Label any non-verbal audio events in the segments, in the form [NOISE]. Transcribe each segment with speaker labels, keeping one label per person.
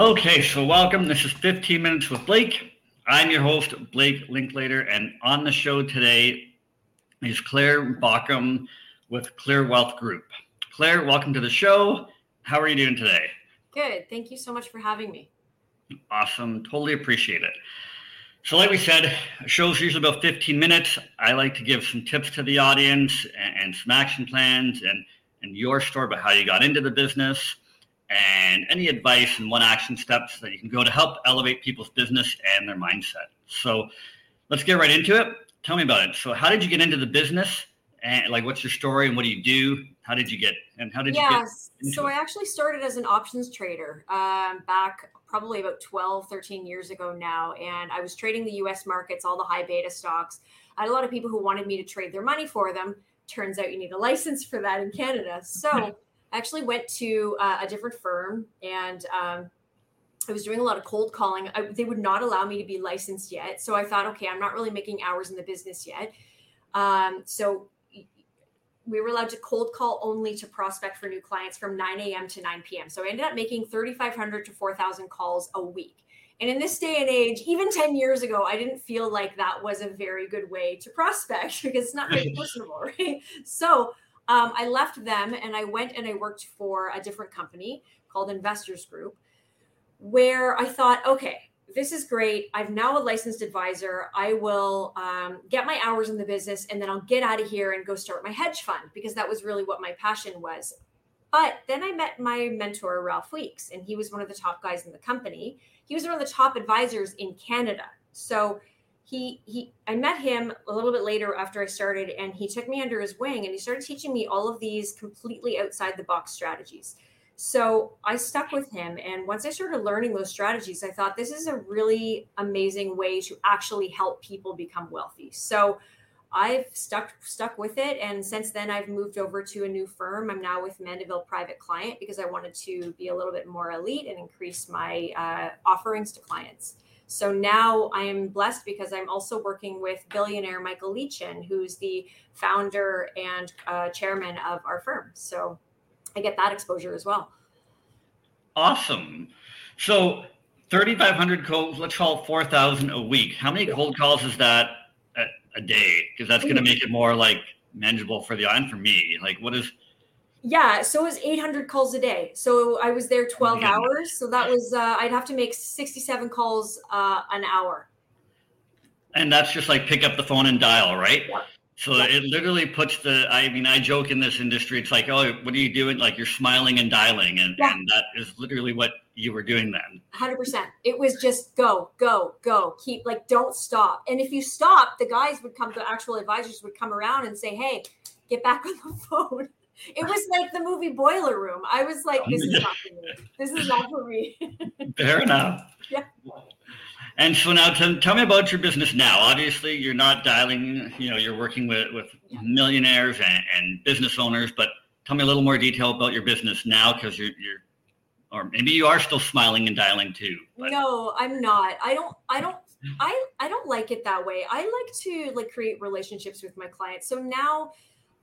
Speaker 1: Okay, so welcome. This is 15 Minutes with Blake. I'm your host, Blake Linklater, and on the show today is Clare Baukham with Clear Wealth Group. Clare, welcome to the show. How are you doing today?
Speaker 2: Good. Thank you so much for having me.
Speaker 1: Awesome. Totally appreciate it. So, like we said, show's usually about 15 minutes. I like to give some tips to the audience and, and some action plans and, and your story about how you got into the business and any advice and one action steps that you can go to help elevate people's business and their mindset. So let's get right into it. Tell me about it. So how did you get into the business? And like, what's your story and what do you do? How did you get and how did you
Speaker 2: yes. get? so it? I actually started as an options trader um, back probably about 12, 13 years ago now. And I was trading the US markets, all the high beta stocks. I had a lot of people who wanted me to trade their money for them. Turns out you need a license for that in Canada. So [LAUGHS] I actually went to uh, a different firm and um, I was doing a lot of cold calling. I, they would not allow me to be licensed yet. So I thought, okay, I'm not really making hours in the business yet. Um, so we were allowed to cold call only to prospect for new clients from 9 a.m. to 9 p.m. So I ended up making 3,500 to 4,000 calls a week. And in this day and age, even 10 years ago, I didn't feel like that was a very good way to prospect [LAUGHS] because it's not very personable, [LAUGHS] right? So um, I left them and I went and I worked for a different company called Investors Group, where I thought, okay, this is great. I've now a licensed advisor. I will um, get my hours in the business and then I'll get out of here and go start my hedge fund because that was really what my passion was. But then I met my mentor, Ralph Weeks, and he was one of the top guys in the company. He was one of the top advisors in Canada. So he he I met him a little bit later after I started and he took me under his wing and he started teaching me all of these completely outside the box strategies. So I stuck with him and once I started learning those strategies I thought this is a really amazing way to actually help people become wealthy. So I've stuck stuck with it and since then I've moved over to a new firm. I'm now with Mandeville Private Client because I wanted to be a little bit more elite and increase my uh, offerings to clients. So now I am blessed because I'm also working with billionaire Michael Lee-Chin, who's the founder and uh, chairman of our firm. So I get that exposure as well.
Speaker 1: Awesome. So 3,500 calls, let's call it 4,000 a week. How many cold calls is that a, a day? Because that's going to make it more like manageable for the eye and for me. Like, what is
Speaker 2: yeah, so it was 800 calls a day. So I was there 12 yeah. hours. So that was uh, I'd have to make 67 calls uh, an hour.
Speaker 1: And that's just like pick up the phone and dial, right? Yeah. So yeah. it literally puts the. I mean, I joke in this industry. It's like, oh, what are you doing? Like you're smiling and dialing, and, and that is literally what you were doing then.
Speaker 2: Hundred percent. It was just go, go, go. Keep like don't stop. And if you stop, the guys would come. The actual advisors would come around and say, hey, get back on the [LAUGHS] phone. It was like the movie Boiler Room. I was like, this is [LAUGHS] not for me. This is not for me. [LAUGHS]
Speaker 1: Fair enough. Yeah. And so now tell, tell me about your business now. Obviously, you're not dialing, you know, you're working with, with millionaires and, and business owners, but tell me a little more detail about your business now because you're, you're, or maybe you are still smiling and dialing too.
Speaker 2: But. No, I'm not. I don't, I don't, I, I don't like it that way. I like to like create relationships with my clients. So now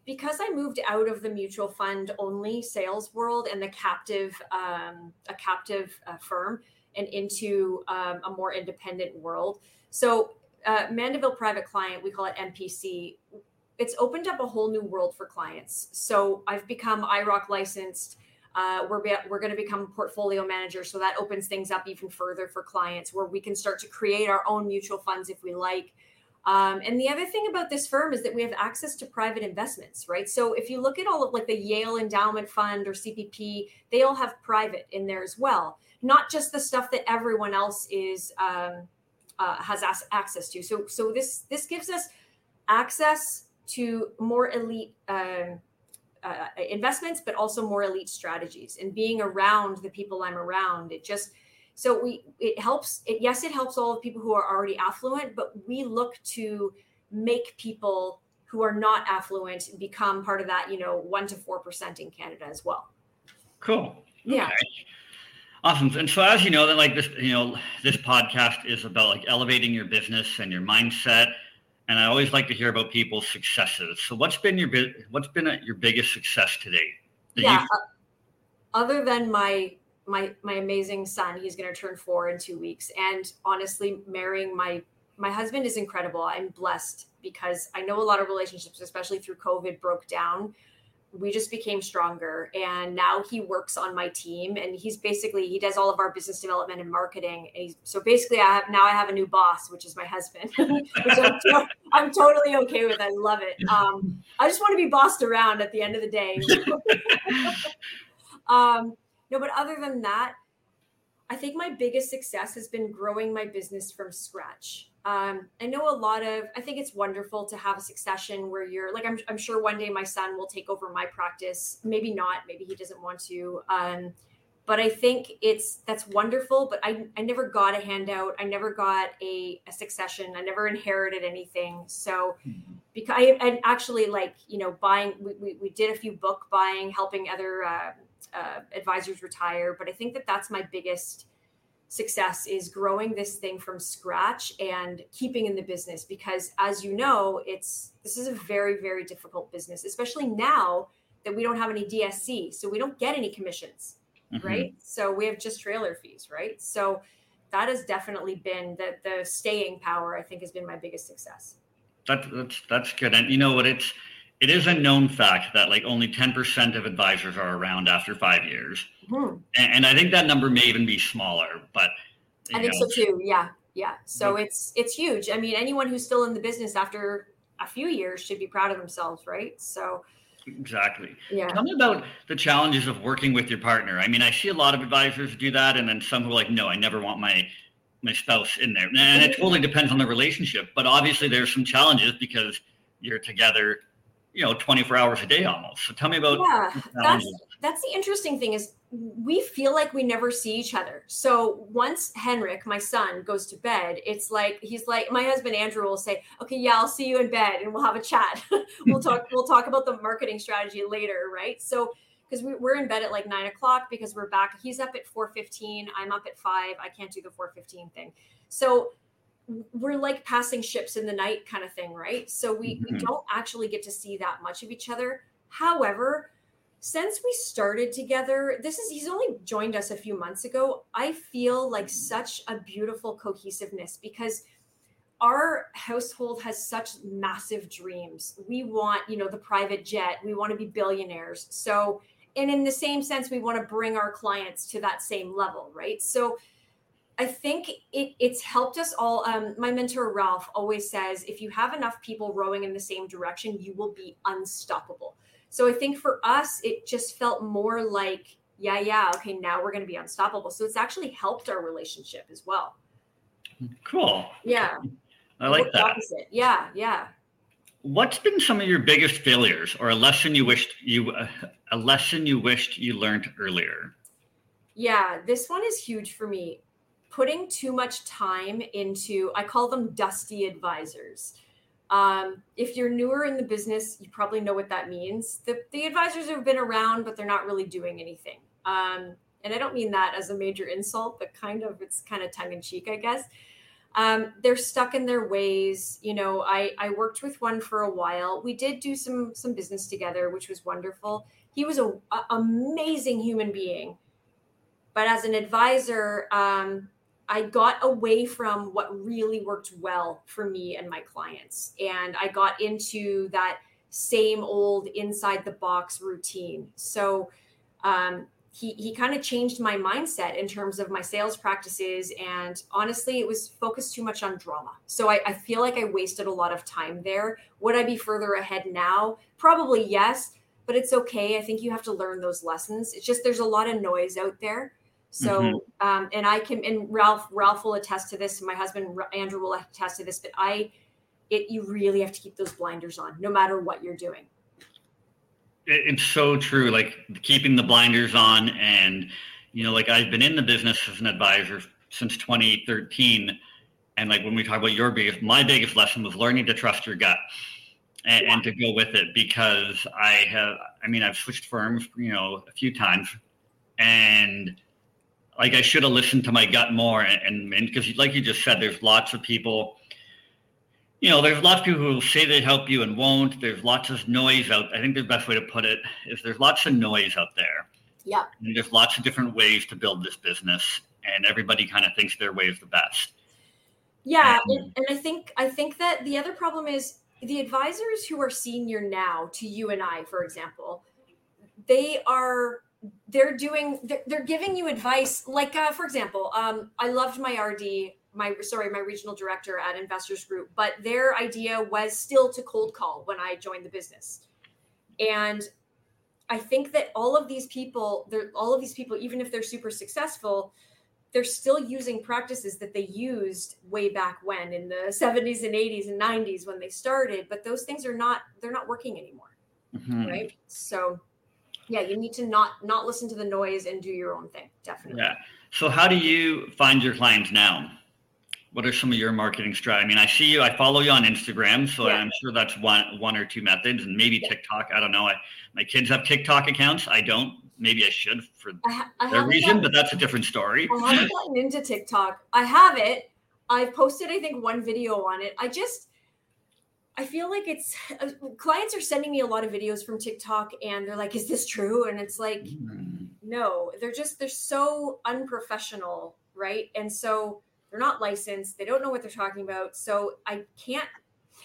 Speaker 2: because I moved out of the mutual fund only sales world and the captive um, a captive uh, firm and into um, a more independent world. So uh, Mandeville Private Client, we call it MPC. It's opened up a whole new world for clients. So I've become IIROC licensed. Uh, we're be- we're going to become portfolio manager, so that opens things up even further for clients, where we can start to create our own mutual funds if we like. Um, and the other thing about this firm is that we have access to private investments, right? So if you look at all of like the Yale Endowment Fund or CPP, they all have private in there as well, not just the stuff that everyone else is um, uh, has access to. So so this this gives us access to more elite. Um, uh, investments, but also more elite strategies. And being around the people I'm around, it just so we it helps it yes it helps all of people who are already affluent but we look to make people who are not affluent become part of that you know 1 to 4% in canada as well.
Speaker 1: Cool. Okay. yeah awesome. And so as you know that like this you know this podcast is about like elevating your business and your mindset and i always like to hear about people's successes. So what's been your what's been your biggest success today
Speaker 2: yeah uh, other than my my my amazing son. He's going to turn four in two weeks, and honestly, marrying my my husband is incredible. I'm blessed because I know a lot of relationships, especially through COVID, broke down. We just became stronger and now he works on my team and he's basically he does all of our business development and marketing and so basically i have now i have a new boss which is my husband [LAUGHS] which I'm, to- I'm, totally okay with. I love it. Um, i just want to be bossed around at the end of the day. [LAUGHS] [LAUGHS] Um, no but other than that i think my biggest success has been growing my business from scratch um, I know a lot of, I think it's wonderful to have a succession where you're like, I'm, I'm sure one day my son will take over my practice. Maybe not, maybe he doesn't want to. Um, but I think it's, that's wonderful. But I, I never got a handout. I never got a, a succession. I never inherited anything. So mm-hmm. because I, actually like, you know, buying, we, we, we did a few book buying, helping other uh, uh, advisors retire. But I think that that's my biggest, success is growing this thing from scratch and keeping in the business because as you know it's this is a very very difficult business especially now that we don't have any dsc so we don't get any commissions mm-hmm. right so we have just trailer fees right so that has definitely been the the staying power i think has been my biggest success
Speaker 1: that, that's that's good and you know what it's it is a known fact that like only 10% of advisors are around after five years. Mm-hmm. And, and, I think that number may even be smaller, but
Speaker 2: I think know. so too. Yeah. Yeah. So but, it's, it's huge. I mean, anyone who's still in the business after a few years should be proud of themselves. Right. So
Speaker 1: exactly. Yeah. Tell me about the challenges of working with your partner. I mean, I see a lot of advisors do that. And then some who are like, no, I never want my, my spouse in there. And it totally depends on the relationship, but obviously there's some challenges because you're together you know 24 hours a day almost. So tell me about
Speaker 2: yeah that's that's the interesting thing is we feel like we never see each other. So once henrik my son goes to bed it's like he's like my husband andrew will say okay yeah i'll see you in bed and we'll have a chat. [LAUGHS] We'll talk we'll talk about the marketing strategy later right? So because we, we're in bed at like nine o'clock because we're back he's up at 4.15 i'm up at 5 i can't do the 4.15 thing. So we're like passing ships in the night kind of thing, right? So we, mm-hmm. we don't actually get to see that much of each other. However, since we started together, this is he's only joined us a few months ago. I feel like such a beautiful cohesiveness because our household has such massive dreams. We want, you know, the private jet, we want to be billionaires. So, and in the same sense, we want to bring our clients to that same level, right? So, I think it, it's helped us all. Um, my mentor Ralph always says, if you have enough people rowing in the same direction, you will be unstoppable. So I think for us, it just felt more like, yeah, yeah, okay, now we're going to be unstoppable. So it's actually helped our relationship as well.
Speaker 1: Cool.
Speaker 2: Yeah.
Speaker 1: I like that.
Speaker 2: Opposite. Yeah, yeah.
Speaker 1: What's been some of your biggest failures, or a lesson you wished you uh, a lesson you wished you learned earlier?
Speaker 2: Yeah, this one is huge for me putting too much time into, I call them dusty advisors. Um, if you're newer in the business, you probably know what that means. The, the advisors have been around, but they're not really doing anything. Um, and I don't mean that as a major insult, but kind of, it's kind of tongue in cheek, I guess. Um, they're stuck in their ways. You know, I, I worked with one for a while. We did do some some business together, which was wonderful. He was a amazing human being, but as an advisor, um, I got away from what really worked well for me and my clients. And I got into that same old inside the box routine. So um, he, he kind of changed my mindset in terms of my sales practices. And honestly, it was focused too much on drama. So I, I feel like I wasted a lot of time there. Would I be further ahead now? Probably yes, but it's okay. I think you have to learn those lessons. It's just there's a lot of noise out there so, mm-hmm. um, and I can, and Ralph, Ralph will attest to this. And my husband Andrew will attest to this. But I, it, you really have to keep those blinders on, no matter what you're doing.
Speaker 1: It's so true. Like keeping the blinders on, and you know, like I've been in the business as an advisor since 2013, and like when we talk about your biggest, my biggest lesson was learning to trust your gut. And, yeah. and, to go with it because I have, I mean, I've switched firms, you know, a few times, and like I should have listened to my gut more. And because, like you just said, there's lots of people. You know, there's lots of people who say they help you and won't. There's lots of noise out. I think the best way to put it is there's lots of noise out there.
Speaker 2: Yeah.
Speaker 1: And there's lots of different ways to build this business, and everybody kind of thinks their way is the best.
Speaker 2: Yeah, and, and I think I think that the other problem is the advisors who are senior now to you and I, for example, they are they're doing they're, they're giving you advice like uh, for example um, i loved my rd my sorry my regional director at investors group but their idea was still to cold call when i joined the business. And i think that all of these people they're all of these people even if they're super successful they're still using practices that they used way back when in the 70s and 80s and 90s when they started but those things are not they're not working anymore. Mm-hmm. right? So yeah you need to not not listen to the noise and do your own thing definitely
Speaker 1: yeah so how do you find your clients now what are some of your marketing strategies? I mean, I see you, I follow you on Instagram, so yeah. I'm sure that's one one or two methods, and maybe yeah. TikTok. I don't know. I, my kids have TikTok accounts. I don't. Maybe I should for I ha- I their reason, gotten, but that's a different story.
Speaker 2: I haven't gotten into TikTok. I have it. I've posted, I think, one video on it. I just, I feel like it's uh, clients are sending me a lot of videos from TikTok, and they're like, "Is this true?" And it's like, mm. no, they're just they're so unprofessional, right? And so they're not licensed. They don't know what they're talking about. So I can't.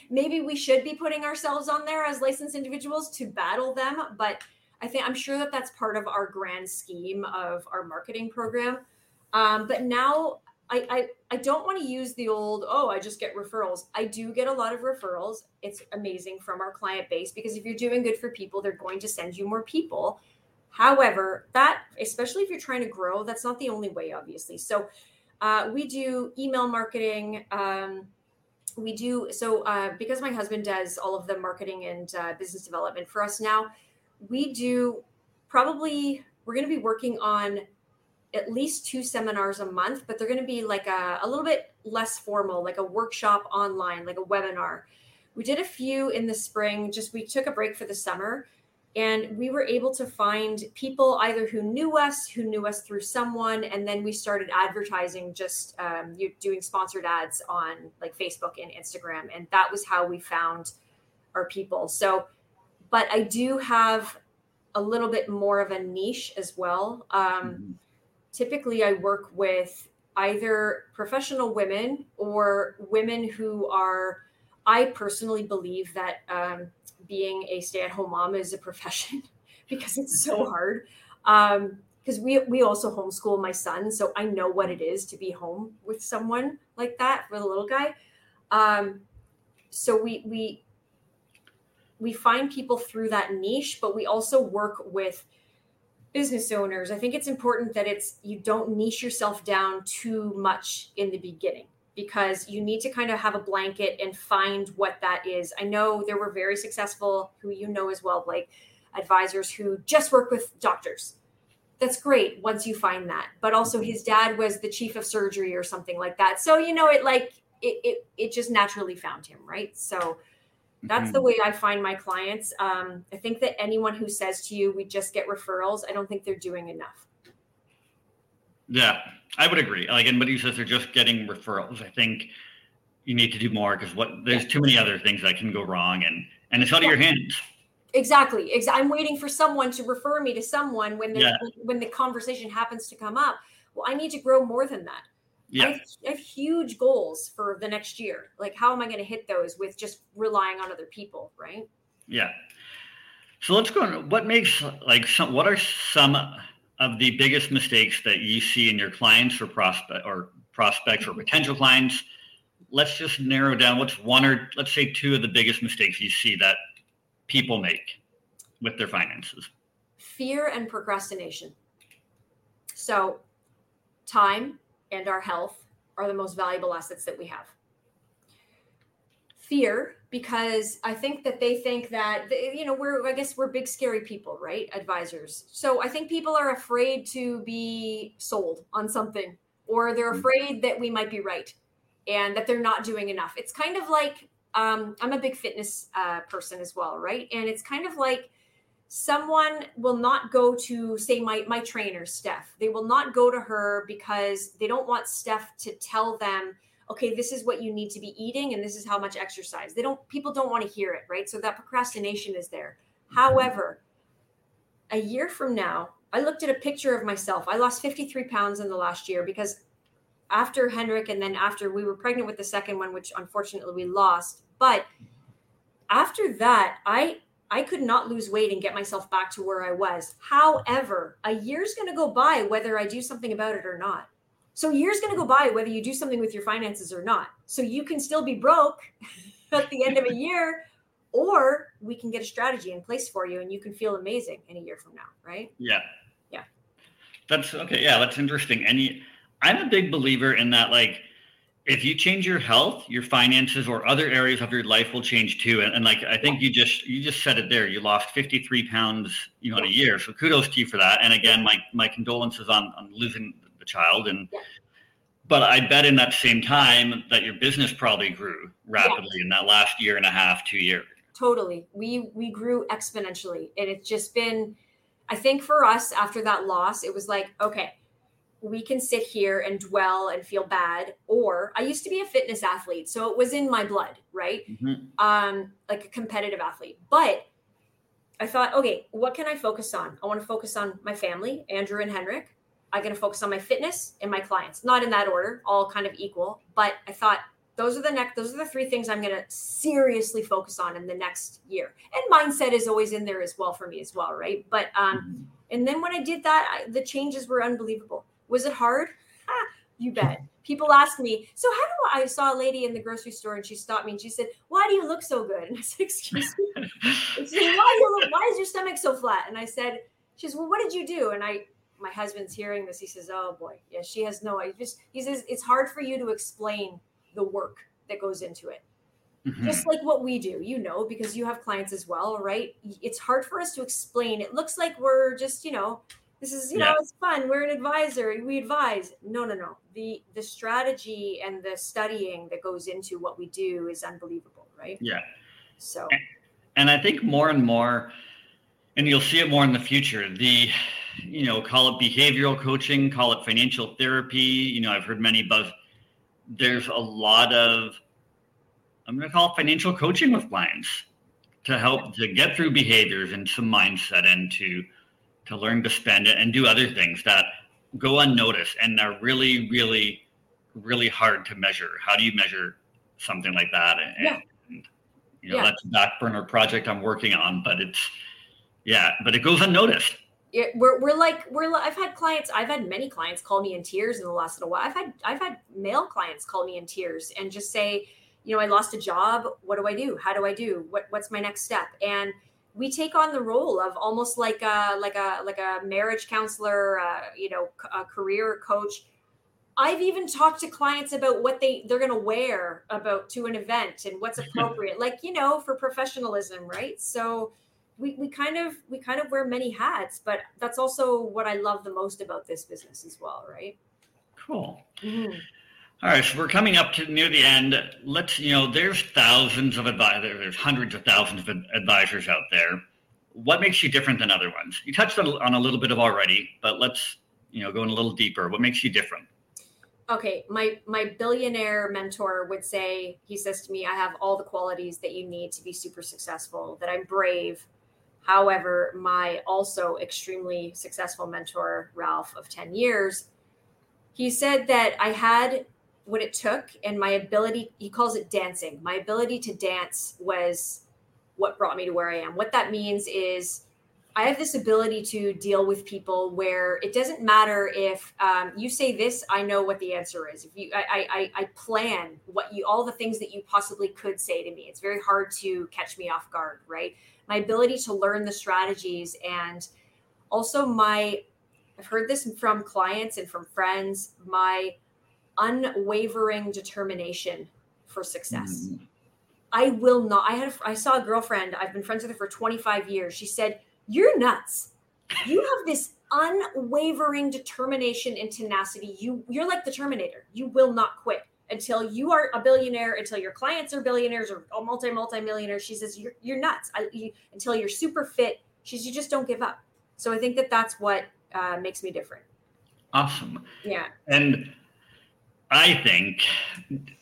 Speaker 2: Maybe we should be putting ourselves on there as licensed individuals to battle them. But I think I'm sure that that's part of our grand scheme of our marketing program. Um, but now I, I, I don't want to use the old oh I just get referrals. I do get a lot of referrals. It's amazing from our client base because if you're doing good for people, they're going to send you more people. However, that especially if you're trying to grow, that's not the only way, obviously. So uh, we do email marketing. Um, we do so uh, because my husband does all of the marketing and uh, business development for us now. We do probably we're going to be working on at least two seminars a month, but they're going to be like a, a little bit less formal, like a workshop online, like a webinar. We did a few in the spring. Just we took a break for the summer and we were able to find people either who knew us who knew us through someone and then we started advertising just um, doing sponsored ads on like facebook and instagram and that was how we found our people so but i do have a little bit more of a niche as well um, mm-hmm. Typically i work with either professional women or women who are i personally believe that um, being a stay-at-home mom is a profession [LAUGHS] because it's so [LAUGHS] hard. Um, because we we also homeschool my son, so I know what it is to be home with someone like that for the little guy. Um, so we we we find people through that niche, but we also work with business owners. I think it's important that it's you don't niche yourself down too much in the beginning because you need to kind of have a blanket and find what that is. I know there were very successful, who you know as well, Blake, advisors who just work with doctors. That's great once you find that. But also his dad was the chief of surgery or something like that. So you know it like it it, it just naturally found him, right? So that's mm-hmm. the way I find my clients. Um, I think that anyone who says to you, we just get referrals, I don't think they're doing enough.
Speaker 1: Yeah, I would agree. Like anybody who says they're just getting referrals, I think you need to do more because what there's too many other things that can go wrong and and it's out of your hands.
Speaker 2: Exactly. I'm waiting for someone to refer me to someone when the yeah. when the conversation happens to come up. Well, I need to grow more than that. Yeah. I have, I have huge goals for the next year. Like, how am I going to hit those with just relying on other people, right?
Speaker 1: Yeah. So let's go. On. What makes like some? What are some of the biggest mistakes that you see in your clients or prospect or prospects or mm-hmm. potential clients let's just narrow down what's one or let's say two of the biggest mistakes you see that people make with their finances
Speaker 2: fear and procrastination so time and our health are the most valuable assets that we have fear because I think that they think that you know we're I guess we're big scary people, right? Advisors. So I think people are afraid to be sold on something or they're mm-hmm. afraid that we might be right and that they're not doing enough. It's kind of like um, I'm a big fitness uh, person as well, right? And it's kind of like someone will not go to say my my trainer Steph. They will not go to her because they don't want Steph to tell them okay, this is what you need to be eating and this is how much exercise. They don't people don't want to hear it, right? So that procrastination is there. However, a year from now, I looked at a picture of myself. I lost 53 pounds in the last year because after Henrik and then after we were pregnant with the second one, which unfortunately we lost. But after that, I I could not lose weight and get myself back to where I was. However, a year's going to go by whether I do something about it or not. So a year's going to go by whether you do something with your finances or not. So you can still be broke [LAUGHS] at the end of a year or we can get a strategy in place for you and you can feel amazing in a year from now, right?
Speaker 1: Yeah.
Speaker 2: Yeah.
Speaker 1: That's okay. Yeah, that's interesting. And I'm a big believer in that like if you change your health, your finances or other areas of your life will change too. And, and like I think you just you just said it there. You lost 53 pounds, you know, in a year. So kudos to you for that. And again, my my condolences on on losing the child. And
Speaker 2: Yeah.
Speaker 1: but I bet in that same time that your business probably grew rapidly in that last year and a half, two years.
Speaker 2: totally we we grew exponentially and it's just been i think for us after that loss it was like okay we can sit here and dwell and feel bad or i used to be a fitness athlete so it was in my blood right?
Speaker 1: Mhm.
Speaker 2: um like a competitive athlete but i thought okay what can i focus on? I want to focus on my family andrew and henrik. I'm going to focus on my fitness and my clients. Not in that order all kind of equal but i thought those are the next those are the three things i'm going to seriously focus on in the next year. And mindset is always in there as well for me as well right? But um and then when i did that I, the changes were unbelievable was it hard? Ah, you bet. People ask me so how do i I saw a lady in the grocery store and she stopped me and she said why do you look so good [LAUGHS] and i said excuse me? And she said, why, do you look, why is your stomach so flat? And i said she says well what did you do? And i my husband's hearing this he says oh boy. Yeah she has no idea just he says it's hard for you to explain the work that goes into it.
Speaker 1: Mhm.
Speaker 2: just like what we do you know because you have clients as well right? It's hard for us to explain. It looks like we're just you know this is you know
Speaker 1: Yeah.
Speaker 2: it's fun we're an advisor we advise no no no the the strategy and the studying that goes into what we do is unbelievable right
Speaker 1: Yeah.
Speaker 2: so
Speaker 1: and I think more and more, and you'll see it more in the future. The, you know, call it behavioral coaching, call it financial therapy. You know, I've heard many buzz. There's a lot of, I'm going to call it financial coaching with clients to help to get through behaviors and some mindset and to to learn to spend it and do other things that go unnoticed and are really, really, really hard to measure. How do you measure something like that? And,
Speaker 2: Yeah.
Speaker 1: and, you know,
Speaker 2: Yeah.
Speaker 1: that's a back burner project I'm working on, but it's yeah, but it goes unnoticed.
Speaker 2: it, we're, we're like we're i've had clients i've had many clients call me in tears in the last little while i've had i've had male clients call me in tears and just say you know i lost a job what do i do how do i do what what's my next step and we take on the role of almost like a like a like a marriage counselor uh, you know a career coach i've even talked to clients about what they they're going to wear about to an event and what's [LAUGHS] appropriate like you know for professionalism right so we, we kind of we kind of wear many hats but that's also what i love the most about this business as well right
Speaker 1: Cool.
Speaker 2: Mhm.
Speaker 1: All right, so we're coming up to near the end. Let's, you know, there's thousands of advisors, there's hundreds of thousands of advisors out there. What makes you different than other ones? You touched on, a little bit of already, but let's, you know, go in a little deeper. What makes you different?
Speaker 2: okay my my billionaire mentor would say he says to me i have all the qualities that you need to be super successful that i'm brave however my also extremely successful mentor ralph of 10 years he said that i had what it took and my ability he calls it dancing my ability to dance was what brought me to where i am what that means is I have this ability to deal with people where it doesn't matter if um, you say this, I know what the answer is. If you, I, I, I plan what you, all the things that you possibly could say to me. It's very hard to catch me off guard, right? My ability to learn the strategies and also my, I've heard this from clients and from friends, my unwavering determination for success.
Speaker 1: Mm,
Speaker 2: I will not. I had. A, I saw a girlfriend. I've been friends with her for 25 years. She said, "You're nuts. You have this unwavering determination and tenacity. You you're like the Terminator. You will not quit until you are a billionaire. Until your clients are billionaires or multi multi millionaires." She says, "You're you're nuts. I, you, until you're super fit." She says, "You just don't give up." So I think that that's what uh, makes me different.
Speaker 1: Awesome.
Speaker 2: Yeah.
Speaker 1: And I think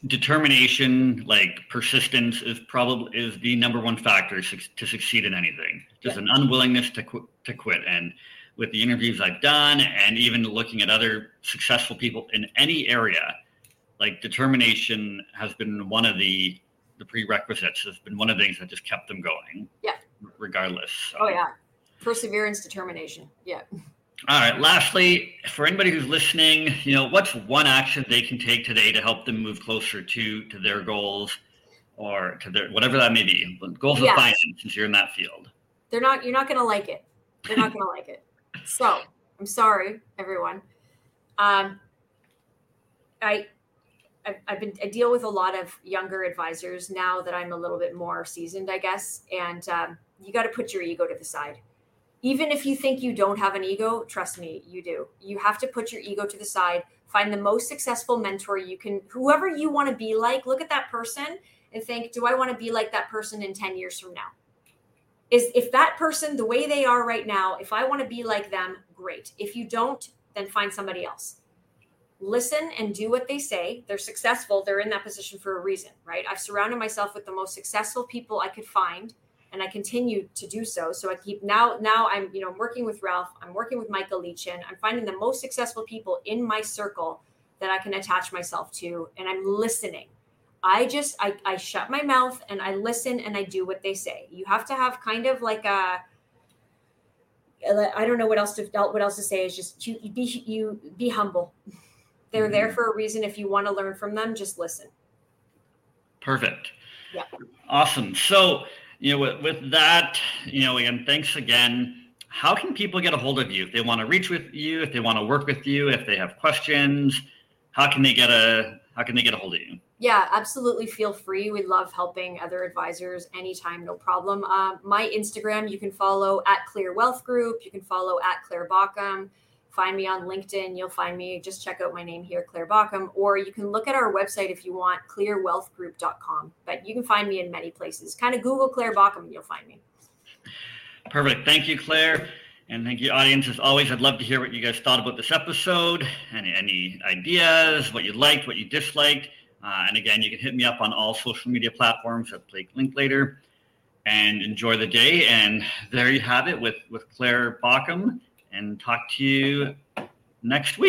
Speaker 1: determination, like persistence, is probably is the number one factor suc- to succeed in anything. Just an unwillingness to quit, to quit. And with the interviews I've done and even looking at other successful people in any area, like determination has been one of the the prerequisites. Has been one of the things that just kept them going.
Speaker 2: Yeah.
Speaker 1: Regardless.
Speaker 2: So. Oh yeah, perseverance, determination. Yeah.
Speaker 1: All right. Lastly, for anybody who's listening, you know, what's one action they can take today to help them move closer to to their goals, or to their whatever that may be, goals yeah. of finance, since you're in that field.
Speaker 2: They're not. You're not going to like it. They're not going to like it. So I'm sorry, everyone. Um, I I've, I've, been I deal with a lot of younger advisors now that I'm a little bit more seasoned, I guess. And um, you got to put your ego to the side. Even if you think you don't have an ego, trust me, you do. You have to put your ego to the side. Find the most successful mentor you can, whoever you want to be like. Look at that person and think, do I want to be like that person in 10 years from now? Is if that person, the way they are right now, if I want to be like them, great. If you don't, then find somebody else listen and do what they say. They're successful. They're in that position for a reason, right? I've surrounded myself with the most successful people I could find and I continue to do so. So I keep now now I'm you know I'm working with Ralph, I'm working with Michael Lee-Chin. I'm finding the most successful people in my circle that I can attach myself to and I'm listening. I just I, I shut my mouth and I listen and I do what they say. You have to have kind of like a I don't know what else to what else to say is just you be you be humble. They're mm-hmm. there for a reason. If you want to learn from them, just listen.
Speaker 1: Perfect.
Speaker 2: Yeah.
Speaker 1: Awesome. So, you know, with, with that, you know, again, thanks again. How can people get a hold of you if they want to reach with you, if they want to work with you, if they have questions? How can they get a how can they get a hold of you?
Speaker 2: Yeah, absolutely. Feel free. We love helping other advisors anytime, no problem. Uh, my Instagram, you can follow at Clear Wealth Group. You can follow at Clare Baukham find me on LinkedIn. You'll find me. Just check out my name here, Clare Baukham, or you can look at our website if you want, clearwealthgroup.com. But you can find me in many places. Kind of Google Clare Baukham and you'll find me.
Speaker 1: Perfect. Thank you, Clare. And thank you, audience. As always, I'd love to hear what you guys thought about this episode. Any, any ideas, what you liked, what you disliked. Uh, and again, you can hit me up on all social media platforms at Blake Linklater. And enjoy the day. And there you have it with, with Clare Baukham and talk to you next week.